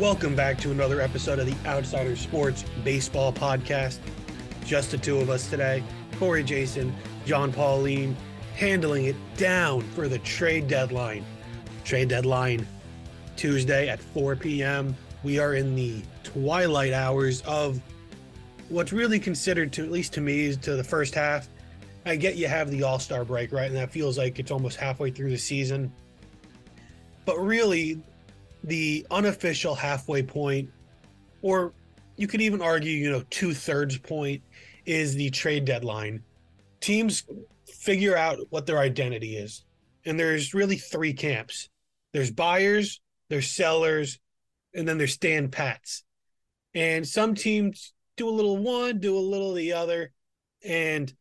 Welcome back to another episode of the Outsider Sports Baseball Podcast. Just the two of us today Corey Jason, John Pauline, handling it down for the trade deadline. Trade deadline Tuesday at 4 p.m. We are in the twilight hours of what's really considered to, at least to me, is to the first half. I get you have the All Star break, right? And that feels like it's almost halfway through the season. But really, the unofficial halfway point, or you could even argue, you know, two thirds point, is the trade deadline. Teams figure out what their identity is. And there's really three camps there's buyers, there's sellers, and then there's stand pats. And some teams do a little one, do a little the other. And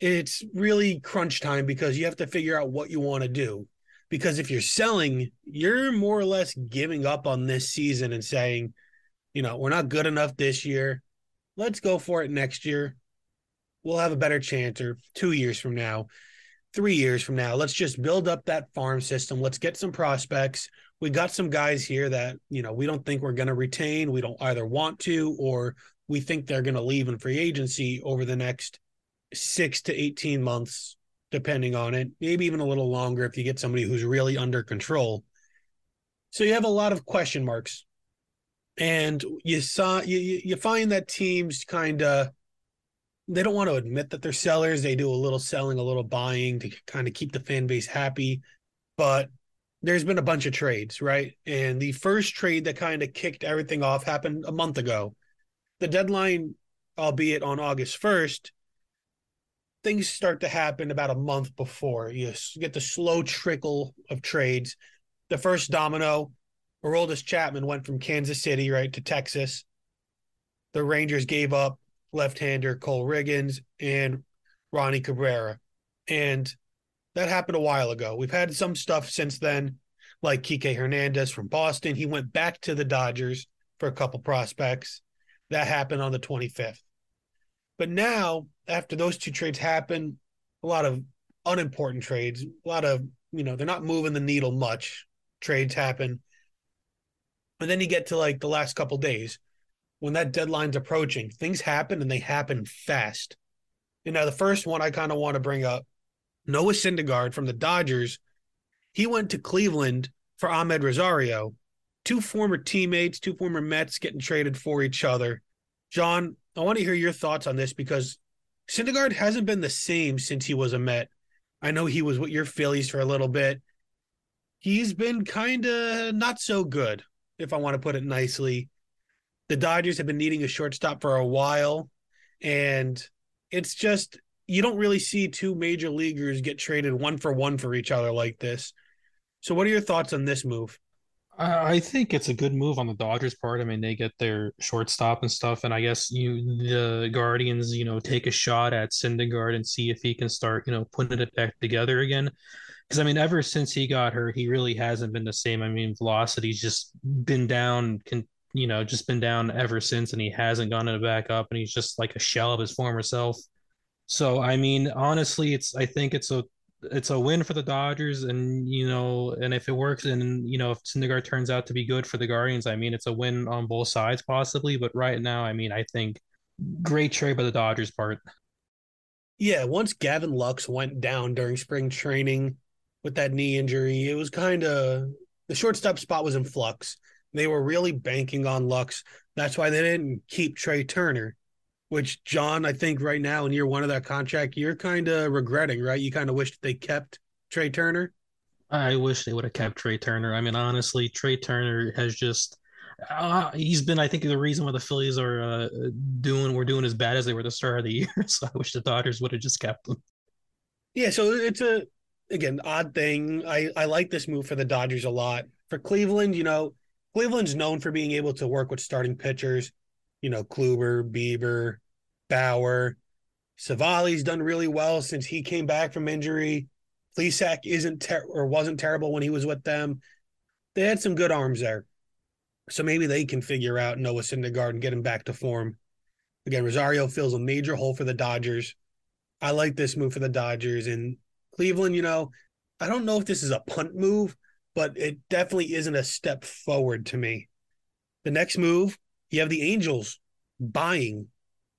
it's really crunch time because you have to figure out what you want to do. Because if you're selling, you're more or less giving up on this season and saying, you know, we're not good enough this year. Let's go for it next year. We'll have a better chance, or two years from now, three years from now. Let's just build up that farm system. Let's get some prospects. We got some guys here that, you know, we don't think we're going to retain. We don't either want to, or we think they're going to leave in free agency over the next six to 18 months, depending on it, maybe even a little longer if you get somebody who's really under control. So you have a lot of question marks. And you saw you you find that teams kind of they don't want to admit that they're sellers. They do a little selling, a little buying to kind of keep the fan base happy. But there's been a bunch of trades, right? And the first trade that kind of kicked everything off happened a month ago. The deadline, albeit on August 1st, things start to happen about a month before. You get the slow trickle of trades. The first domino, Aroldis Chapman went from Kansas City right to Texas. The Rangers gave up left-hander Cole Ragans and Roni Cabrera, and that happened a while ago. We've had some stuff since then, like Kike Hernandez from Boston. He went back to the Dodgers for a couple prospects. That happened on the 25th. But now, after those two trades happen, a lot of unimportant trades, a lot of, you know, they're not moving the needle much. Trades happen. And then you get to like the last couple days when that deadline's approaching, things happen and they happen fast. You know, the first one I kind of want to bring up Noah Syndergaard from the Dodgers. He went to Cleveland for Amed Rosario, two former teammates, two former Mets getting traded for each other. John, I want to hear your thoughts on this because Syndergaard hasn't been the same since he was a Met. I know he was with your Phillies for a little bit. He's been kind of not so good, if I want to put it nicely. The Dodgers have been needing a shortstop for a while, and it's just you don't really see two major leaguers get traded one for one for each other like this. So, what are your thoughts on this move? I think it's a good move on the Dodgers' part. I mean, they get their shortstop and stuff, and I guess you the Guardians, you know, take a shot at Syndergaard and see if he can start, you know, putting it back together again. Because I mean, ever since he got hurt, he really hasn't been the same. I mean, velocity's just been down, can you know, just been down ever since, and he hasn't gone to back up, and he's just like a shell of his former self. So I mean, honestly, it's I think it's a it's a win for the Dodgers, and you know, and if it works, and you know, if Syndergaard turns out to be good for the Guardians, I mean, it's a win on both sides possibly. But right now, I mean, I think great trade by the Dodgers part. Yeah, once Gavin Lux went down during spring training with that knee injury, it was kind of the shortstop spot was in flux. They were really banking on Lux. That's why they didn't keep Trea Turner which John, I think right now in year one of that contract, you're kind of regretting, right? You kind of wish that they kept Trea Turner. I wish they would have kept Trea Turner. I mean, honestly, Trea Turner has just uh, he's been, I think, the reason why the Phillies are uh, doing we're doing as bad as they were the start of the year. So I wish the Dodgers would have just kept him. Yeah, so it's a again odd thing. I I like this move for the Dodgers a lot. For Cleveland, you know, Cleveland's known for being able to work with starting pitchers you know, Kluber, Bieber, Bauer. Civale's done really well since he came back from injury. Plesac isn't ter- or wasn't terrible when he was with them. They had some good arms there. So maybe they can figure out Noah Syndergaard and get him back to form. Again, Rosario fills a major hole for the Dodgers. I like this move for the Dodgers. And Cleveland, you know, I don't know if this is a punt move, but it definitely isn't a step forward to me. The next move, you have the Angels buying.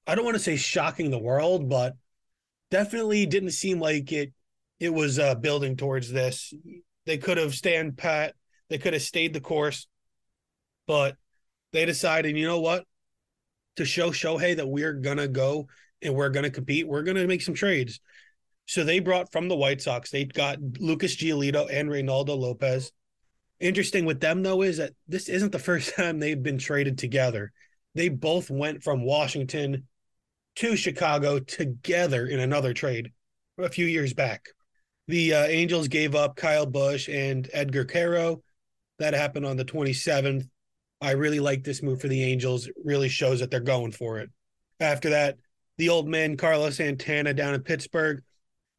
I don't want to say shocking the world, but definitely didn't seem like it it was uh, building towards this. They could have stand pat. They could have stayed the course, but they decided, you know what? To show Shohei that we're gonna go and we're gonna compete, we're gonna make some trades. So they brought from the White Sox, they got Lucas Giolito and Reynaldo Lopez. Interesting with them though is that this isn't the first time they've been traded together. They both went from Washington to Chicago together in another trade a few years back. The uh, Angels gave up Kyle Busch and Edgar Quero. That happened on the 27th. I really like this move for the Angels. It really shows that they're going for it. After that, the old man Carlos Santana down in Pittsburgh,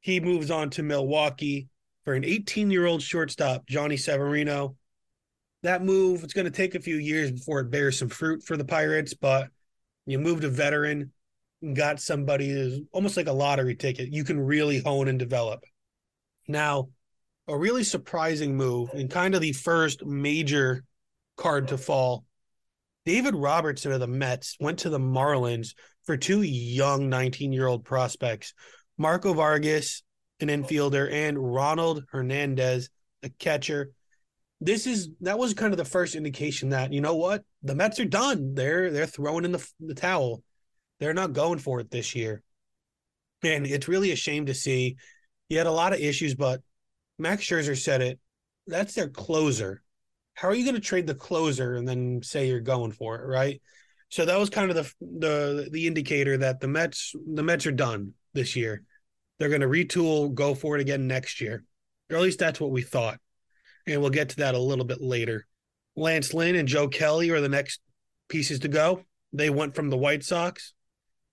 he moves on to Milwaukee for an 18 year old shortstop, Jhonny Severino. That move, it's going to take a few years before it bears some fruit for the Pirates, but you moved a veteran, and got somebody who's almost like a lottery ticket. You can really hone and develop. Now, a really surprising move and kind of the first major card to fall. David Robertson of the Mets went to the Marlins for two young 19 year old prospects, Marco Vargas, an infielder, and Ronald Hernandez, a catcher. This is that was kind of the first indication that you know what the Mets are done. They're they're throwing in the the towel. They're not going for it this year, and it's really a shame to see. He had a lot of issues, but Max Scherzer said it. That's their closer. How are you going to trade the closer and then say you're going for it, right? So that was kind of the the the indicator that the Mets the Mets are done this year. They're going to retool, go for it again next year, or at least that's what we thought. And we'll get to that a little bit later. Lance Lynn and Joe Kelly are the next pieces to go. They went from the White Sox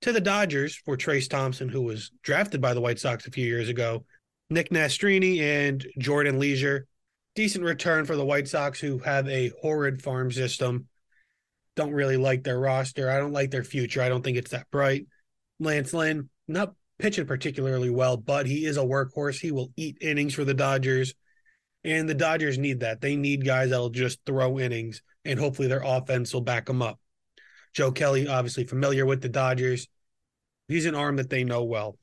to the Dodgers for Trayce Thompson, who was drafted by the White Sox a few years ago Nick Nastrini and Jordan Leasure. Decent return for the White Sox, who have a horrid farm system. Don't really like their roster. I don't like their future. I don't think it's that bright. Lance Lynn, not pitching particularly well, but he is a workhorse. He will eat innings for the Dodgers. And the Dodgers need that. They need guys that'll just throw innings, and hopefully their offense will back them up. Joe Kelly, obviously familiar with the Dodgers. He's an arm that they know well.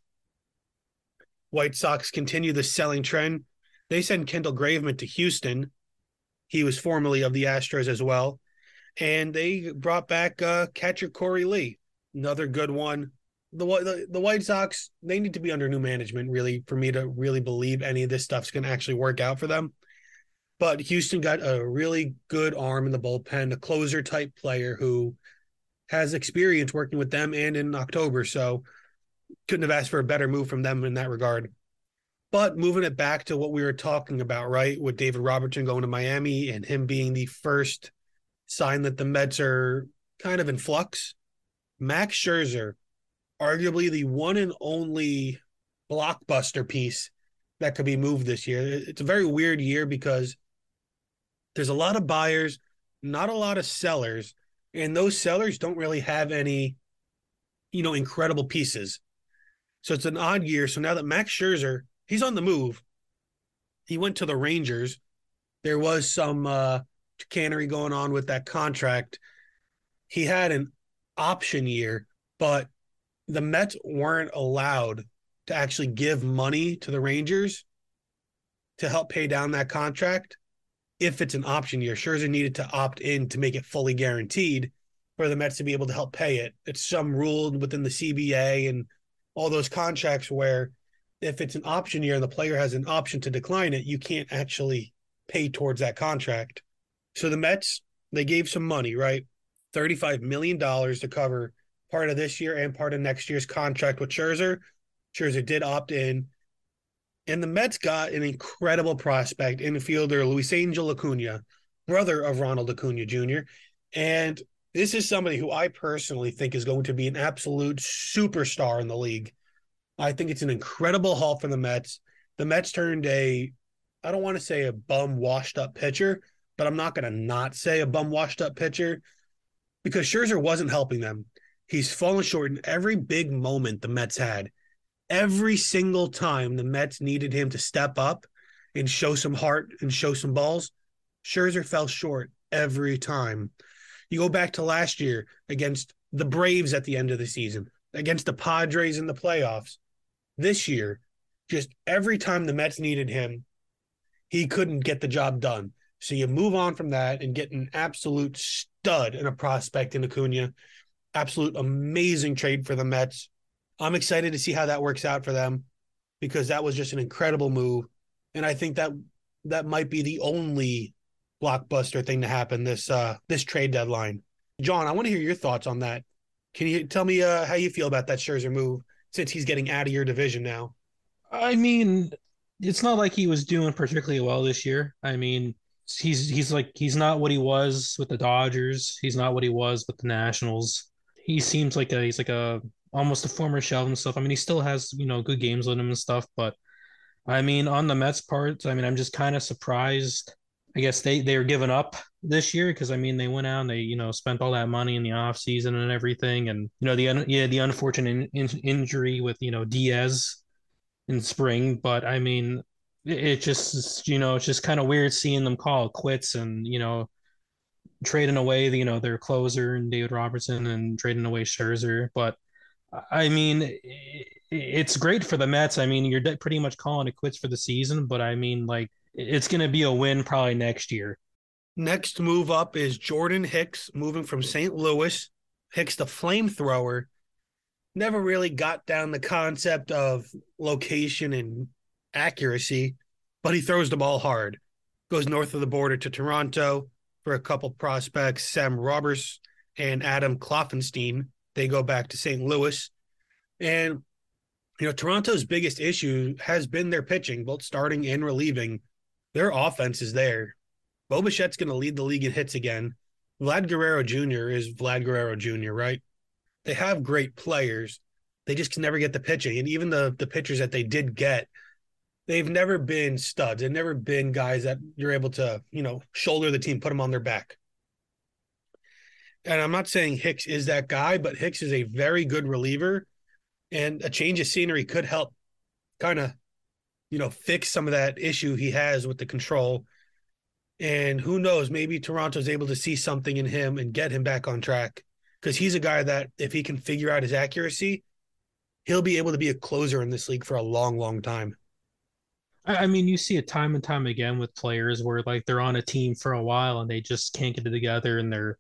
White Sox continue the selling trend. They send Kendall Graveman to Houston. He was formerly of the Astros as well. And they brought back uh, catcher Korey Lee, another good one. The, the White Sox they need to be under new management really for me to really believe any of this stuff's going to actually work out for them. But Houston got a really good arm in the bullpen, a closer type player who has experience working with them and in October. So couldn't have asked for a better move from them in that regard. But moving it back to what we were talking about, right, with David Robertson going to Miami and him being the first sign that the Mets are kind of in flux, Max Scherzer, arguably the one and only blockbuster piece that could be moved this year. It's a very weird year because there's a lot of buyers, not a lot of sellers, and those sellers don't really have any, you know, incredible pieces. So it's an odd year. So now that Max Scherzer, he's on the move. He went to the Rangers. There was some uh chicanery going on with that contract. He had an option year, but the Mets weren't allowed to actually give money to the Rangers to help pay down that contract if it's an option year. Scherzer needed to opt in to make it fully guaranteed for the Mets to be able to help pay it. It's some rule within the CBA and all those contracts where if it's an option year and the player has an option to decline it, you can't actually pay towards that contract. So the Mets, they gave some money, right? $35 million to cover part of this year and part of next year's contract with Scherzer. Scherzer did opt in. And the Mets got an incredible prospect infielder, Luis Angel Acuna, brother of Ronald Acuna Jr. And this is somebody who I personally think is going to be an absolute superstar in the league. I think it's an incredible haul for the Mets. The Mets turned a, I don't want to say a bum washed up pitcher, but I'm not going to not say a bum washed up pitcher because Scherzer wasn't helping them. He's fallen short in every big moment the Mets had. Every single time the Mets needed him to step up and show some heart and show some balls, Scherzer fell short every time You go back to last year against the Braves at the end of the season, against the Padres in the playoffs. This year, just every time the Mets needed him, he couldn't get the job done. So you move on from that and get an absolute stud and a prospect in Acuna. Absolute amazing trade for the Mets. I'm excited to see how that works out for them because that was just an incredible move. And I think that that might be the only blockbuster thing to happen this uh this trade deadline. John, I want to hear your thoughts on that. Can you tell me uh, how you feel about that Scherzer move since he's getting out of your division now? I mean, it's not like he was doing particularly well this year. I mean, he's he's like he's not what he was with the Dodgers. He's not what he was with the Nationals. He seems like a he's like a almost a former shell stuff. I mean, he still has you know good games with him and stuff, but I mean, on the Mets part, I mean, I'm just kind of surprised. I guess they they were giving up this year because I mean they went out and they you know spent all that money in the off season and everything, and you know the yeah the unfortunate in, in, injury with you know Diaz in spring, but I mean it, it just you know it's just kind of weird seeing them call quits and you know trading away you know their closer and David Robertson and trading away Scherzer, but I mean, it's great for the Mets. I mean, you're pretty much calling it quits for the season, but I mean, like, it's going to be a win probably next year. Next move up is Jordan Hicks moving from St. Louis. Hicks, the flamethrower, never really got down the concept of location and accuracy, but he throws the ball hard. Goes north of the border to Toronto for a couple prospects, Sam Roberts and Adam Kloffenstein they go back to St. Louis. And, you know, Toronto's biggest issue has been their pitching, both starting and relieving. Their offense is there. Bo Bichette's going to lead the league in hits again. Vlad Guerrero Jr. is Vlad Guerrero Jr., right? They have great players. They just can never get the pitching. And even the the pitchers that they did get, they've never been studs. They've never been guys that you're able to, you know, shoulder the team, put them on their back and I'm not saying Hicks is that guy, but Hicks is a very good reliever, and a change of scenery could help kind of, you know, fix some of that issue he has with the control. And who knows, maybe Toronto's able to see something in him and get him back on track because he's a guy that if he can figure out his accuracy, he'll be able to be a closer in this league for a long, long time. I mean, you see it time and time again with players where like they're on a team for a while and they just can't get it together and they're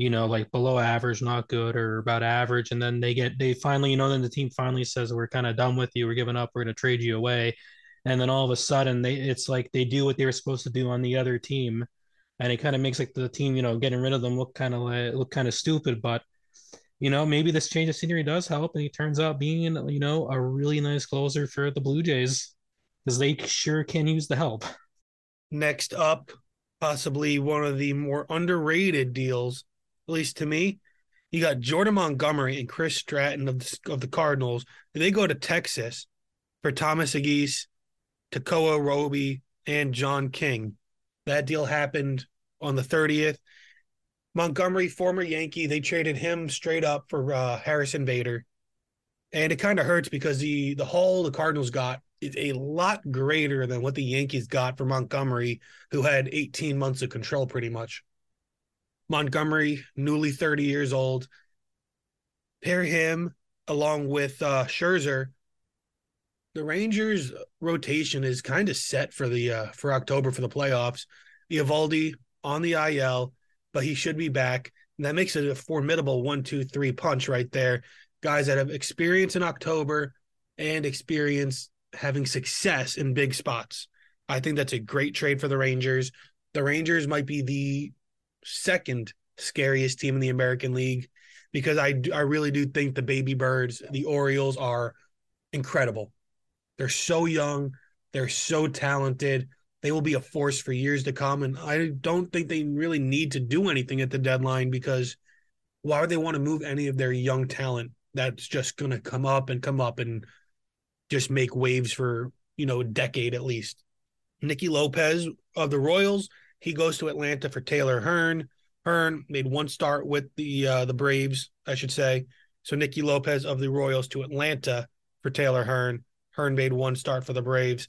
you know, like below average, not good, or about average. And then they get, they finally, you know, then the team finally says, we're kind of done with you. We're giving up. We're going to trade you away. And then all of a sudden, they, it's like they do what they were supposed to do on the other team. And it kind of makes like the team, you know, getting rid of them look kind of like, look kind of stupid. But, you know, maybe this change of scenery does help. And he turns out being, you know, a really nice closer for the Blue Jays because they sure can use the help. Next up, possibly one of the more underrated deals at least to me. You got Jordan Montgomery and Chris Stratton of the, of the Cardinals. They go to Texas for Thomas Agis, Tekoah Roby, and John King. That deal happened on the 30th. Montgomery, former Yankee, they traded him straight up for uh, Harrison. And it kind of hurts because the the haul the Cardinals got is a lot greater than what the Yankees got for Montgomery, who had 18 months of control pretty much. Montgomery, newly 30 years old. Pair him along with uh, Scherzer. The Rangers rotation is kind of set for the uh, for October for the playoffs. Eovaldi on the IL, but he should be back. And that makes it a formidable one, two, three punch right there. Guys that have experience in October and experience having success in big spots. I think that's a great trade for the Rangers. The Rangers might be the second scariest team in the American League because I I really do think the Baby Birds, the Orioles are incredible. They're so young, they're so talented. They will be a force for years to come and I don't think they really need to do anything at the deadline because why would they want to move any of their young talent that's just going to come up and come up and just make waves for, you know, a decade at least. Nicky Lopez of the Royals, he goes to Atlanta for Taylor Hearn. Hearn made one start with the uh, the Braves, I should say. So Nicky Lopez of the Royals to Atlanta for Taylor Hearn. Hearn made one start for the Braves.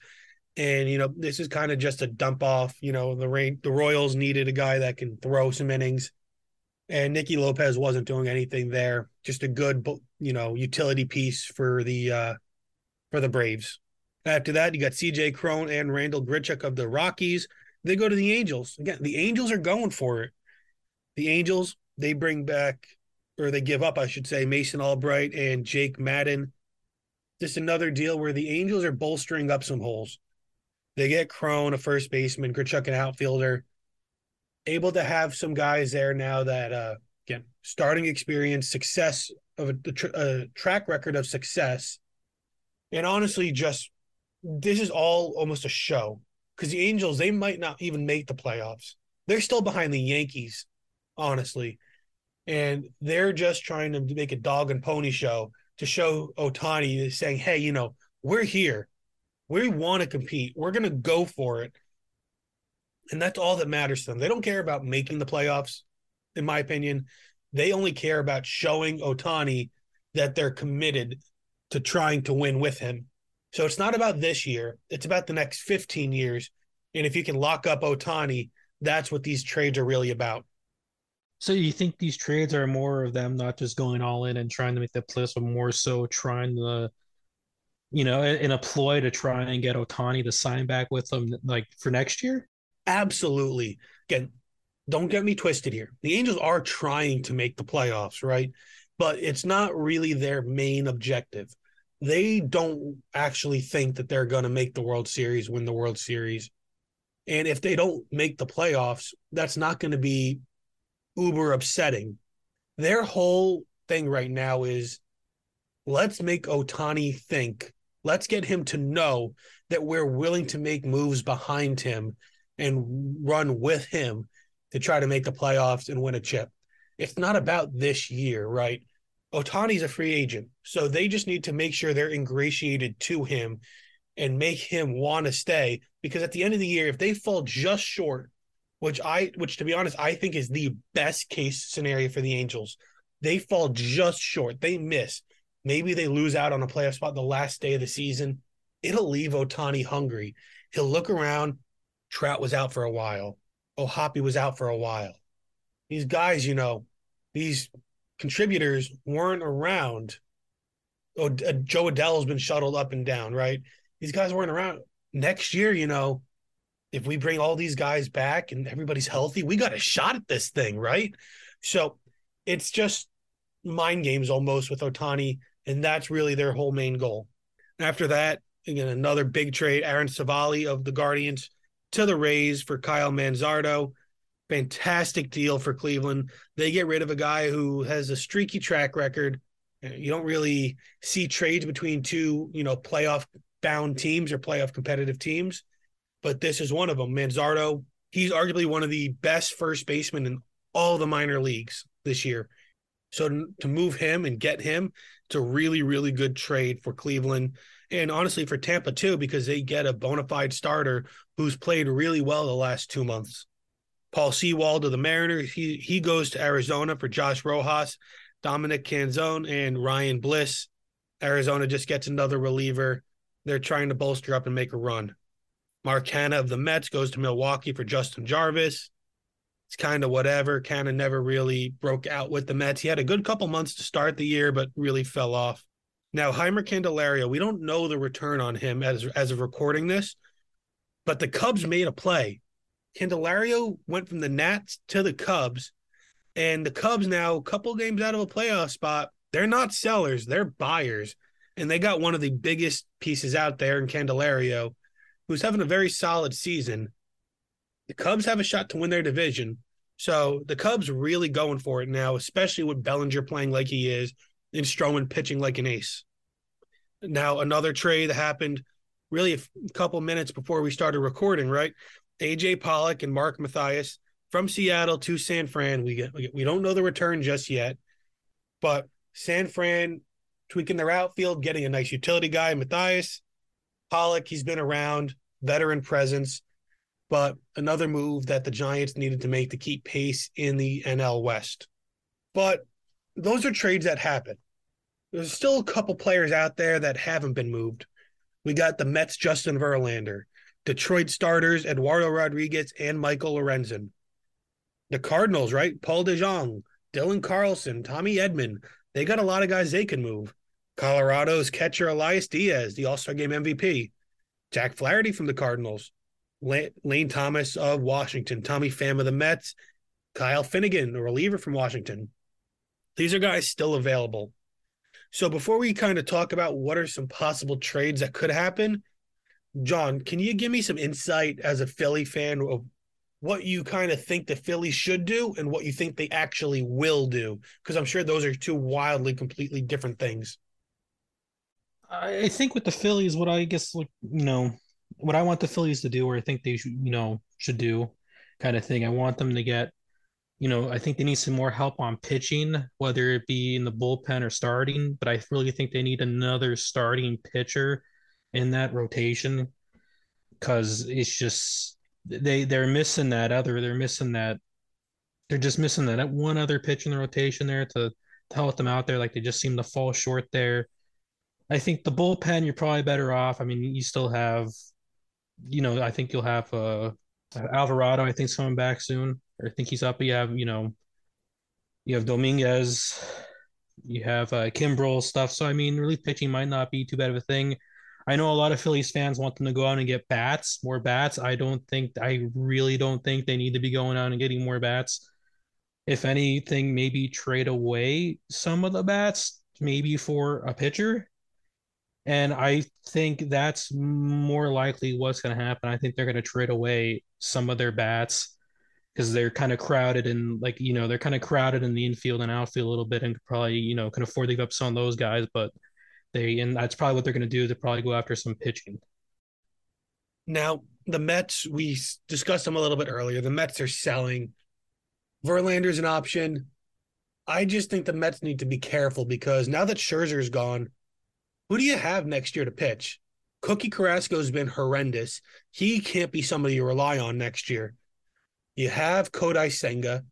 And you know, this is kind of just a dump off. You know, the rain the Royals needed a guy that can throw some innings. and Nicky Lopez wasn't doing anything there. Just a good, you know, utility piece for the uh for the Braves. After that, you got CJ Cron and Randall Grichuk of the Rockies. They go to the Angels. Again, the Angels are going for it. The Angels, they bring back, or they give up, I should say, Mason Albright and Jake Madden. Just another deal where the Angels are bolstering up some holes. They get Cron, a first baseman, Grichuk, an outfielder. Able to have some guys there now that, uh, again, starting experience, success of a, a track record of success. And honestly, just this is all almost a show because the Angels they might not even make the playoffs. They're still behind the Yankees, honestly, and they're just trying to make a dog and pony show to show Ohtani saying, "Hey, you know, we're here. We want to compete. We're going to go for it." And that's all that matters to them. They don't care about making the playoffs, in my opinion. They only care about showing Ohtani that they're committed to trying to win with him so it's not about this year, it's about the next 15 years. And if you can lock up Ohtani, that's what these trades are really about. So you think these trades are more of them not just going all in and trying to make the playoffs, but more so trying to, you know, in a ploy to try and get Ohtani to sign back with them like for next year? Absolutely. Again, don't get me twisted here. The Angels are trying to make the playoffs, right? But it's not really their main objective they don't actually think that they're going to make the World Series, win the World Series. And if they don't make the playoffs, that's not going to be uber upsetting. Their whole thing right now is let's make Ohtani think. Let's get him to know that we're willing to make moves behind him and run with him to try to make the playoffs and win a chip. It's not about this year, right? Ohtani's a free agent. So they just need to make sure they're ingratiated to him and make him want to stay. Because at the end of the year, if they fall just short, which I which to be honest, I think is the best case scenario for the Angels. They fall just short. They miss. Maybe they lose out on a playoff spot the last day of the season. It'll leave Ohtani hungry. He'll look around. Trout was out for a while. O'Hoppe was out for a while. These guys, you know, these contributors weren't around. Oh, uh, Jo Adell's been shuttled up and down, right? These guys weren't around. Next year, you know, if we bring all these guys back and everybody's healthy, we got a shot at this thing, right? So it's just mind games almost with Ohtani, and that's really their whole main goal. After that, again, another big trade, Aaron Civale of the Guardians to the Rays for Kyle Manzardo fantastic deal for Cleveland. They get rid of a guy who has a streaky track record. Uh, you don't really see trades between two, you know, playoff bound teams or playoff competitive teams, but this is one of them. Manzardo, he's arguably one of the best first basemen in all the minor leagues this year. So to move him and get him, it's a really, really good trade for Cleveland. And honestly, for Tampa too, because they get a bona fide starter who's played really well the last two months. Paul Sewald of the Mariners. He he goes to Arizona for Josh Rojas, Dominic Canzone, and Ryan Bliss. Arizona just gets another reliever. They're trying to bolster up and make a run. Mark Canha of the Mets goes to Milwaukee for Justin Jarvis. It's kind of whatever. Canha never really broke out with the Mets. He had a good couple months to start the year, but really fell off. Now, Jeimer Candelario, we don't know the return on him as, as of recording this, but the Cubs made a play Candelario went from the Nats to the Cubs, and the Cubs now a couple games out of a playoff spot. They're not sellers; they're buyers, and they got one of the biggest pieces out there in Candelario, who's having a very solid season. The Cubs have a shot to win their division, so the Cubs really going for it now, especially with Bellinger playing like he is and Stroman pitching like an ace. Now another trade that happened really a couple minutes before we started recording, right? AJ Pollock and Mark Mathias from Seattle to San Fran. We get, we don't know the return just yet, but San Fran tweaking their outfield, getting a nice utility guy, Mathias. Pollock, he's been around, veteran presence, but another move that the Giants needed to make to keep pace in the NL West. But those are trades that happen. There's still a couple players out there that haven't been moved. We got the Mets, Justin Verlander. Detroit starters Eduardo Rodriguez and Michael Lorenzen. The Cardinals, right? Paul DeJong, Dylan Carlson, Tommy Edman. They got a lot of guys they can move. Colorado's catcher Elias Diaz, the All Star Game MVP. Jack Flaherty from the Cardinals. Lane Thomas of Washington. Tommy Pham of the Mets. Kyle Finnegan, a reliever from Washington. These are guys still available. So before we kind of talk about what are some possible trades that could happen, John, can you give me some insight as a Philly fan of what you kind of think the Phillies should do and what you think they actually will do? Because I'm sure those are two wildly, completely different things. I think with the Phillies, what I guess, like, you know, what I want the Phillies to do, or I think they should, you know, should do kind of thing. I want them to get, you know, I think they need some more help on pitching, whether it be in the bullpen or starting. But I really think they need another starting pitcher in that rotation because it's just they they're missing that other they're missing that they're just missing that one other pitch in the rotation there to, to help them out there. Like they just seem to fall short there. I think the bullpen you're probably better off. I mean, you still have, you know, I think you'll have uh Alvarado. I think coming back soon. I think he's up. You have you know, you have Dominguez, you have uh, Kimbrel stuff. So I mean, relief pitching might not be too bad of a thing. I know a lot of Phillies fans want them to go out and get bats, more bats. I don't think, I really don't think they need to be going out and getting more bats. If anything, maybe trade away some of the bats, maybe for a pitcher. And I think that's more likely what's going to happen. I think they're going to trade away some of their bats because they're kind of crowded and like you know they're kind of crowded in the infield and outfield a little bit and probably you know can afford to give up some of those guys, but they and that's probably what they're going to do. They probably go after some pitching. Now the Mets, we discussed them a little bit earlier. The Mets are selling. Verlander's an option. I just think the Mets need to be careful because now that Scherzer's gone, who do you have next year to pitch? Cookie Carrasco's been horrendous. He can't be somebody you rely on next year. You have Kodai Senga.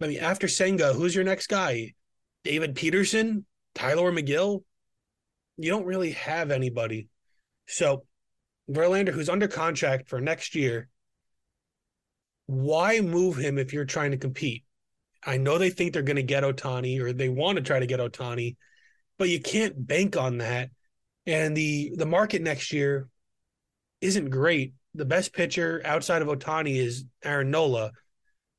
I mean, after Senga, who's your next guy? David Peterson, Tyler Megill you don't really have anybody. So Verlander, who's under contract for next year, why move him if you're trying to compete? I know they think they're going to get Ohtani or they want to try to get Ohtani, but you can't bank on that. And the the market next year isn't great. The best pitcher outside of Ohtani is Aaron Nola.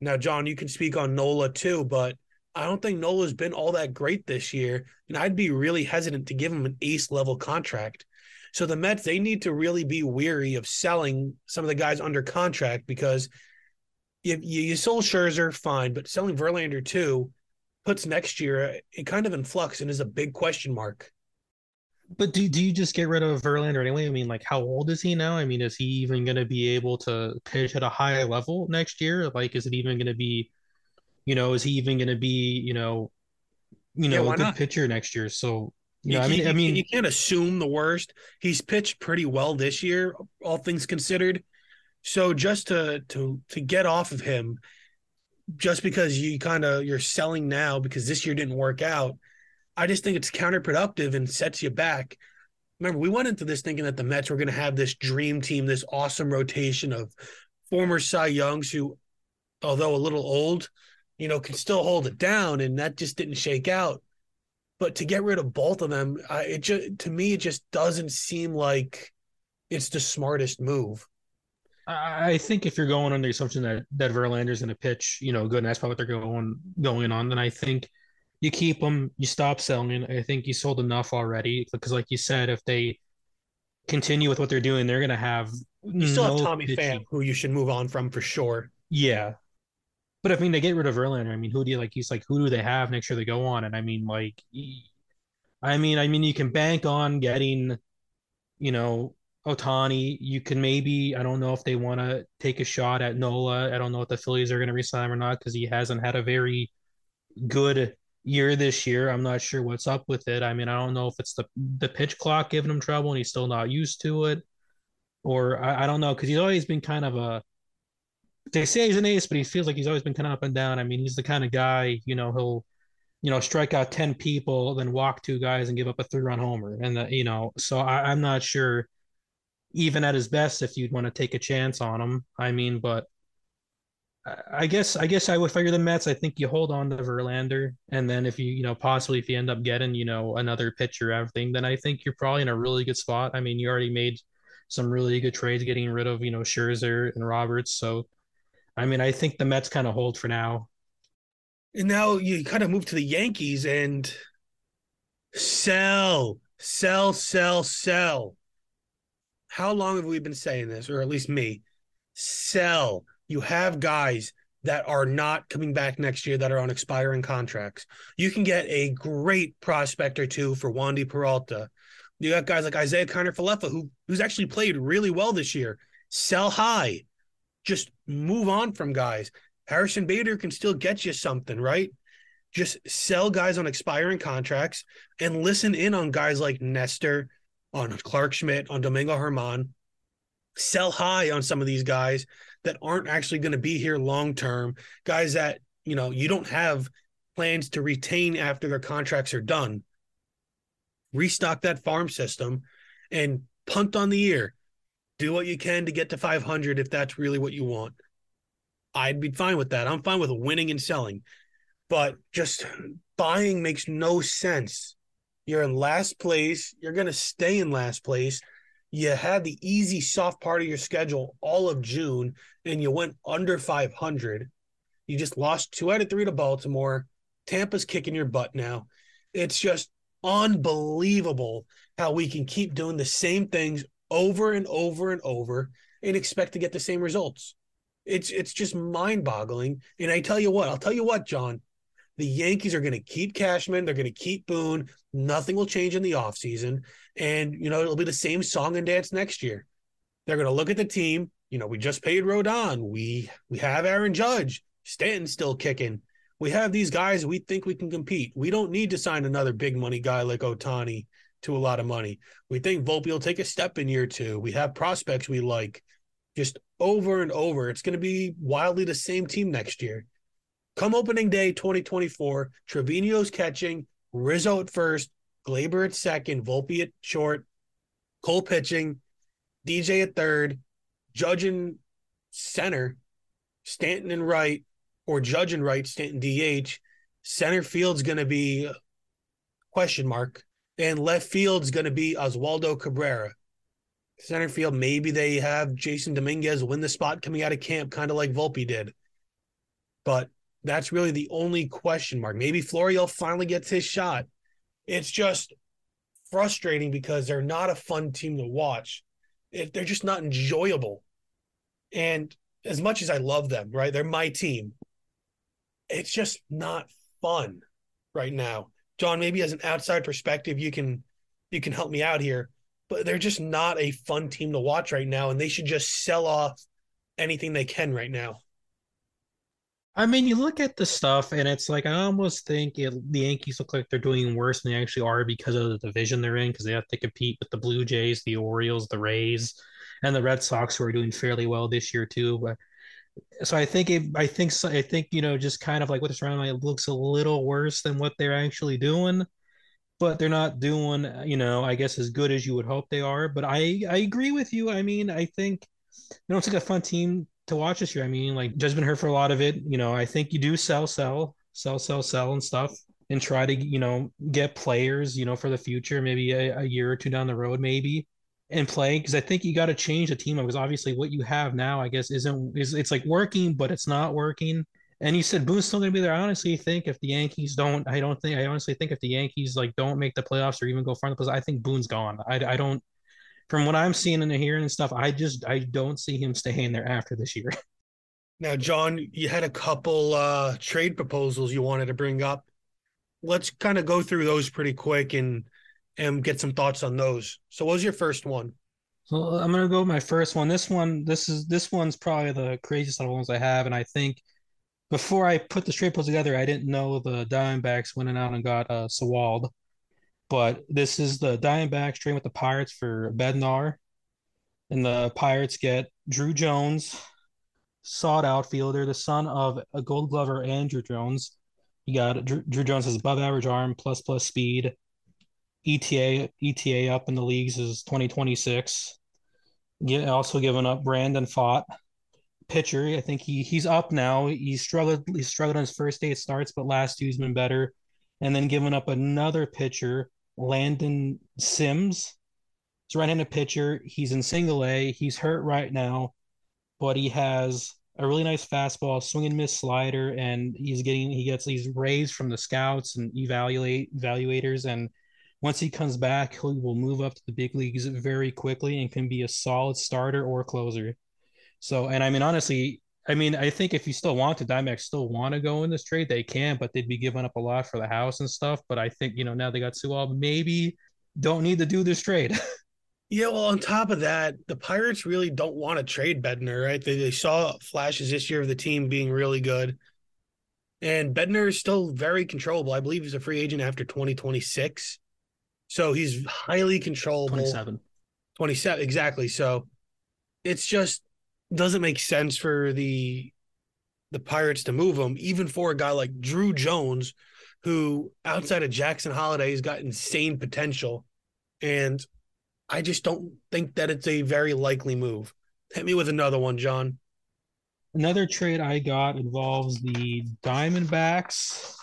Now, John, you can speak on Nola too, but I don't think Nola's been all that great this year, and I'd be really hesitant to give him an ace level contract. So the Mets they need to really be weary of selling some of the guys under contract because if you, you sold Scherzer, fine, but selling Verlander too puts next year it kind of in flux and is a big question mark. But do, do you just get rid of Verlander anyway? I mean, like, how old is he now? I mean, is he even going to be able to pitch at a high level next year? Like, is it even going to be you know, is he even going to be, you know, you know, yeah, a good not? pitcher next year? So, you, know, I mean, I mean, you can't assume the worst. He's pitched pretty well this year, all things considered. So just to to to get off of him, just because you kind of you're selling now because this year didn't work out, I just think it's counterproductive and sets you back. Remember, we went into this thinking that the Mets were going to have this dream team, this awesome rotation of former Cy Youngs who, although a little old, you know, can still hold it down, and that just didn't shake out. But to get rid of both of them, uh, it just to me it just doesn't seem like it's the smartest move. I think if you're going on the assumption that that Verlander's going to pitch, you know, good, and that's probably what they're going going on, then I think you keep them, you stop selling. I think you sold enough already because, like you said, if they continue with what they're doing, they're going to have. You still no have Tommy pitching. Pham, who you should move on from for sure. Yeah, but I mean, they get rid of Verlander. I mean, who do you like? He's like, who do they have next year they go on? And I mean, like, I mean, I mean, you can bank on getting, you know, Ohtani. You can maybe, I don't know if they want to take a shot at Nola. I don't know if the Phillies are going to resign him or not because he hasn't had a very good year this year. I'm not sure what's up with it. I mean, I don't know if it's the the pitch clock giving him trouble and he's still not used to it, or I, I don't know because he's always been kind of a they say he's an ace, but he feels like he's always been kind of up and down. I mean, he's the kind of guy, you know, he'll, you know, strike out 10 people, then walk two guys and give up a three run homer. And, the, you know, so I, I'm not sure, even at his best, if you'd want to take a chance on him. I mean, but I guess I guess I would figure the Mets. I think you hold on to Verlander, and then if you you know possibly if you end up getting you know another pitcher, everything, then I think you're probably in a really good spot. I mean, you already made some really good trades, getting rid of you know Scherzer and Roberts. So, I mean, I think the Mets kind of hold for now. And now you kind of move to the Yankees and sell, sell, sell, sell. How long have we been saying this, or at least me? Sell you have guys that are not coming back next year that are on expiring contracts. You can get a great prospect or two for Wandy Peralta. You got guys like Isaiah Kiner-Falefa, who who's actually played really well this year. Sell high. Just move on from guys. Harrison Bader can still get you something, right? Just sell guys on expiring contracts and listen in on guys like Nestor, on Clarke Schmidt, on Domingo Germán. Sell high on some of these guys that aren't actually going to be here long term, guys that, you know, you don't have plans to retain after their contracts are done. Restock that farm system and punt on the year. Do what you can to get to 500 if that's really what you want. I'd be fine with that. I'm fine with winning and selling, but just buying makes no sense. You're in last place. You're going to stay in last place you had the easy soft part of your schedule all of June and you went under 500. You just lost two out of three to Baltimore. Tampa's kicking your butt now. It's just unbelievable how we can keep doing the same things over and over and over and expect to get the same results. It's it's just mind-boggling. And I tell you what, I'll tell you what, John, the Yankees are going to keep Cashman. They're going to keep Boone. Nothing will change in the offseason. And, you know, it'll be the same song and dance next year. They're going to look at the team. You know, we just paid Rodon. We we have Aaron Judge. Stanton's still kicking. We have these guys we think we can compete. We don't need to sign another big money guy like Ohtani to a lot of money. We think Volpe will take a step in year two. We have prospects we like. Just over and over. It's going to be wildly the same team next year. Come opening day 2024, Trevino's catching, Rizzo at first, Gleyber at second, Volpe at short, Cole pitching, DJ at third, Judge in center, Stanton in right, or Judge in right, Stanton DH. Center field's going to be uh, question mark, and left field's going to be Oswaldo Cabrera. Center field, maybe they have Jasson Dominguez win the spot coming out of camp, kind of like Volpe did. But that's really the only question mark. Maybe Florial finally gets his shot. It's just frustrating because they're not a fun team to watch. They're just not enjoyable. And as much as I love them, right? They're my team. It's just not fun right now. John, maybe as an outside perspective, you can you can help me out here, but they're just not a fun team to watch right now, and they should just sell off anything they can right now. I mean, you look at the stuff, and it's like I almost think it, the Yankees look like they're doing worse than they actually are because of the division they're in, because they have to compete with the Blue Jays, the Orioles, the Rays, and the Red Sox, who are doing fairly well this year too. But so I think it, I think so, I think you know just kind of like what's around it looks a little worse than what they're actually doing, but they're not doing you know I guess as good as you would hope they are. But I I agree with you. I mean I think you know it's like a fun team to watch this year. I mean, like just been here for a lot of it. You know, I think you do sell, sell, sell, sell, sell, and stuff, and try to you know get players, you know, for the future, maybe a, a year or two down the road, maybe, and play because I think you got to change the team because obviously what you have now, I guess, isn't is it's like working, but it's not working. And you said Boone's still going to be there. I honestly think if the Yankees don't, I don't think, I honestly think if the Yankees like don't make the playoffs or even go far in the playoffs, I think Boone's gone. I, I don't from what I'm seeing and hearing and stuff, I just I don't see him staying there after this year. Now, John, you had a couple uh, trade proposals you wanted to bring up. Let's kind of go through those pretty quick and and get some thoughts on those. So, what was your first one? So I'm gonna go with my first one. This one, this is this one's probably the craziest of the ones I have, and I think before I put the straight proposal together, I didn't know the Diamondbacks went out and got uh, Sewald. But this is the Diamondbacks trading with the Pirates for Bednar. And the Pirates get Druw Jones, sought outfielder, the son of a gold glover Andruw Jones. You got Druw Jones has above average arm, plus plus speed. ETA ETA up in the leagues is 2026. Get, also giving up Brandon Pfaadt, pitcher. I think he he's up now. He struggled he struggled on his first day eight starts, but last two he's been better. And then giving up another pitcher, Landon Sims. He's right-handed pitcher. He's in single A. He's hurt right now, but he has a really nice fastball, swing and miss slider, and he's getting he gets these raised from the scouts and evaluate evaluators. And once he comes back, he will move up to the big leagues very quickly and can be a solid starter or closer. So, and I mean, honestly, I mean, I think if you still want to, Diamondbacks still want to go in this trade, they can, but they'd be giving up a lot for the house and stuff. But I think, you know, now they got Sewald, maybe don't need to do this trade. yeah, well, on top of that, the Pirates really don't want to trade Bednar, right? They, they saw flashes this year of the team being really good. And Bednar is still very controllable. I believe he's a free agent after 2026. So he's highly controllable. 27. 27, exactly. So it's just doesn't make sense for the the Pirates to move him, even for a guy like Druw Jones, who outside of Jackson Holliday has got insane potential. And I just don't think that it's a very likely move. Hit me with another one, John. Another trade I got involves the Diamondbacks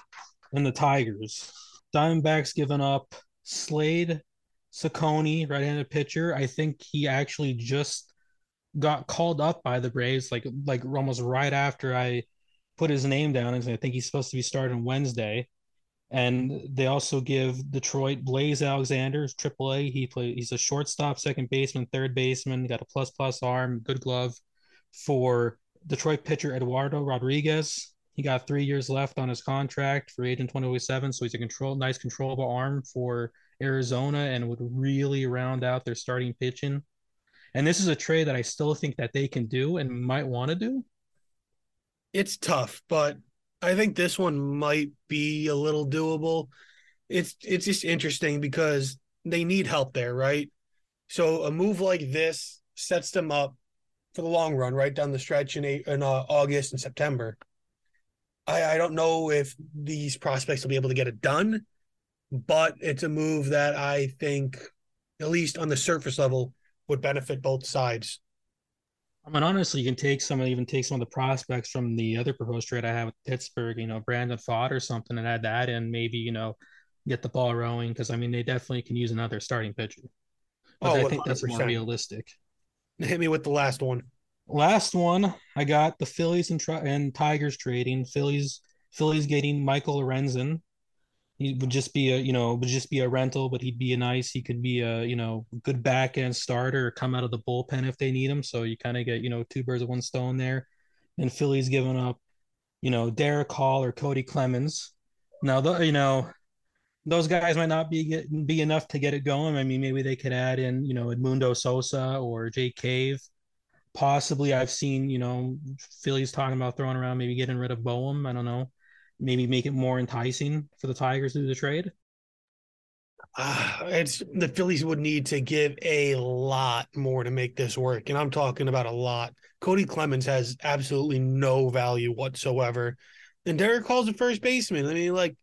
and the Tigers. Diamondbacks giving up Slade Cecconi, right-handed pitcher. I think he actually just got called up by the Braves like like almost right after I put his name down and I think he's supposed to be starting Wednesday. And they also give Detroit Blaze Alexander, AAA. He play he's a shortstop, second baseman, third baseman. He got a plus plus arm, good glove for Detroit pitcher Eduardo Rodriguez. He got three years left on his contract for agent 2007. So he's a control nice controllable arm for Arizona and would really round out their starting pitching. And this is a trade that I still think that they can do and might want to do. It's tough, but I think this one might be a little doable. It's it's just interesting because they need help there, right? So a move like this sets them up for the long run, right down the stretch in in uh, August and September. I I don't know if these prospects will be able to get it done, but it's a move that I think, at least on the surface level, would benefit both sides. I mean, honestly, you can take some, even take some of the prospects from the other proposed trade I have with Pittsburgh, you know, Brandon Pfaadt or something, and add that in, maybe, you know, get the ball rolling because I mean, they definitely can use another starting pitcher. But oh, I think 100%. that's more realistic. Hit me with the last one. Last one, I got the Phillies and, and Tigers trading. Phillies, Phillies getting Michael Lorenzen he would just be a you know would just be a rental, but he'd be a nice. He could be a you know good back end starter come out of the bullpen if they need him. So you kind of get you know two birds of one stone there. And Philly's giving up, you know, Darick Hall or Cody Clemens. Now the you know those guys might not be be enough to get it going. I mean, maybe they could add in you know Edmundo Sosa or Jake Cave. Possibly, I've seen you know Phillies talking about throwing around maybe getting rid of Bohm. I don't know maybe make it more enticing for the Tigers to do the trade? Uh, it's the Phillies would need to give a lot more to make this work, and I'm talking about a lot. Cody Clemens has absolutely no value whatsoever, and Darick Hall's a first baseman. I mean, like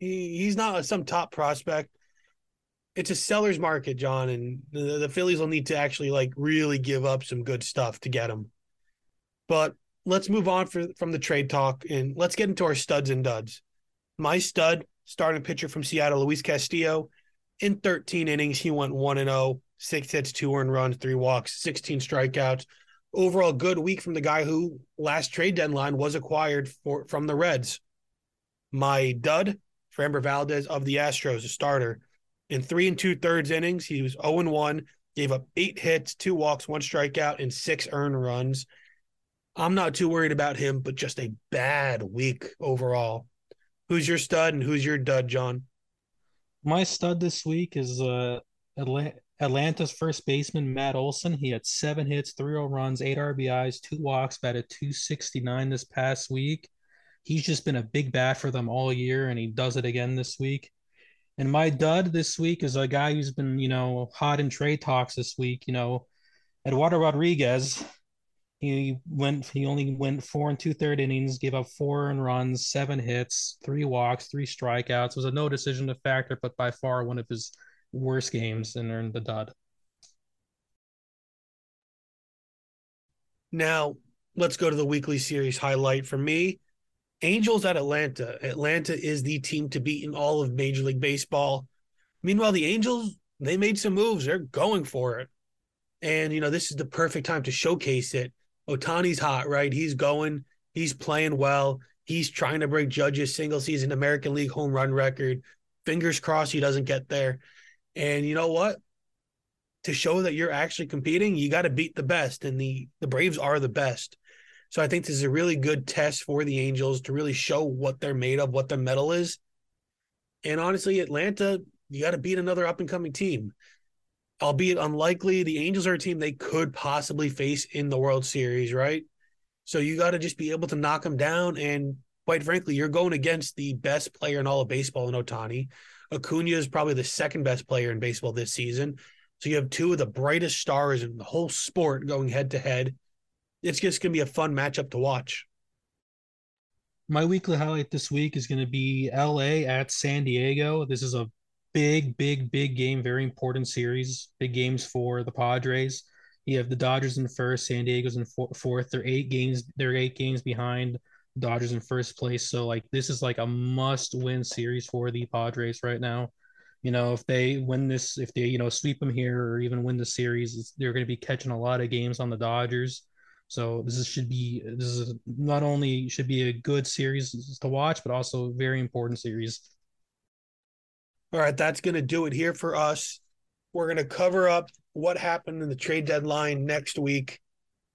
he, he's not some top prospect. It's a seller's market, John, and the, the Phillies will need to actually like really give up some good stuff to get him. But let's move on for, from the trade talk and let's get into our studs and duds. My stud, starting pitcher from Seattle, Luis Castillo. In 13 innings, he went 1 and 0, six hits, two earned runs, three walks, 16 strikeouts. Overall, good week from the guy who last trade deadline was acquired for from the Reds. My dud, Framber Valdez of the Astros, a starter. In three and two thirds innings, he was 0 and 1, gave up eight hits, two walks, one strikeout, and six earned runs. I'm not too worried about him, but just a bad week overall. Who's your stud and who's your dud, John? My stud this week is uh, Atlanta's first baseman, Matt Olson. He had seven hits, three runs, eight RBIs, two walks, batted 269 this past week. He's just been a big bat for them all year, and he does it again this week. And my dud this week is a guy who's been, you know, hot in trade talks this week. You know, Eduardo Rodriguez he went. He only went four and two third innings, gave up four and runs, seven hits, three walks, three strikeouts. It was a no decision to factor, but by far one of his worst games and earned the dud. Now, let's go to the weekly series highlight for me. Angels at Atlanta. Atlanta is the team to beat in all of Major League Baseball. Meanwhile, the Angels, they made some moves. They're going for it. And, you know, this is the perfect time to showcase it. Ohtani's hot, right? He's going, he's playing well. He's trying to break Judge's single season American League home run record. Fingers crossed he doesn't get there. And you know what? To show that you're actually competing, you got to beat the best. And the the Braves are the best. So I think this is a really good test for the Angels to really show what they're made of, what their metal is. And honestly, Atlanta, you got to beat another up and coming team. Albeit unlikely, the Angels are a team they could possibly face in the World Series, right? So you got to just be able to knock them down. And quite frankly, you're going against the best player in all of baseball in Ohtani. Acuna is probably the second best player in baseball this season. So you have two of the brightest stars in the whole sport going head to head it's just going to be a fun matchup to watch. My weekly highlight this week is going to be LA at San Diego. This is a big, big, big game, very important series. Big games for the Padres. You have the Dodgers in first, San Diego's in fourth. They're eight games. They're eight games behind Dodgers in first place. So like this is like a must-win series for the Padres right now. You know, if they win this, if they you know sweep them here or even win the series, they're going to be catching a lot of games on the Dodgers. So this is, should be this is not only should be a good series to watch, but also a very important series. All right, that's going to do it here for us. We're going to cover up what happened in the trade deadline next week.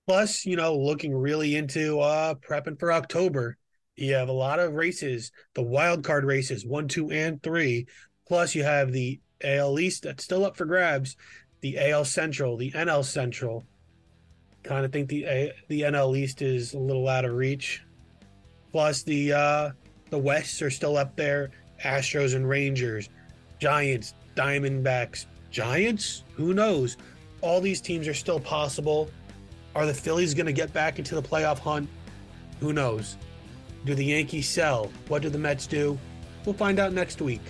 Plus, you know, looking really into uh prepping for October. You have a lot of races, the wild card races, one, two, and three. Plus, you have the AL East that's still up for grabs, the AL Central, the NL Central, kind of think the the NL East is a little out of reach. Plus the uh, the Wests are still up there. Astros and Rangers, Giants, Diamondbacks, Giants. Who knows? All these teams are still possible. Are the Phillies going to get back into the playoff hunt? Who knows? Do the Yankees sell? What do the Mets do? We'll find out next week.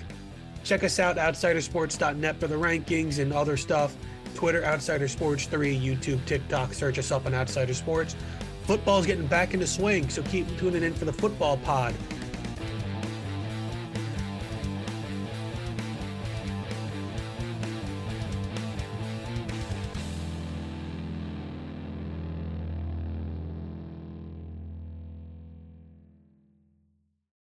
Check us out, outsidersports.net, for the rankings and other stuff. Twitter, Outsider Sports 3, YouTube, TikTok, search us up on Outsider Sports. Football's getting back into swing, so keep tuning in for the football pod.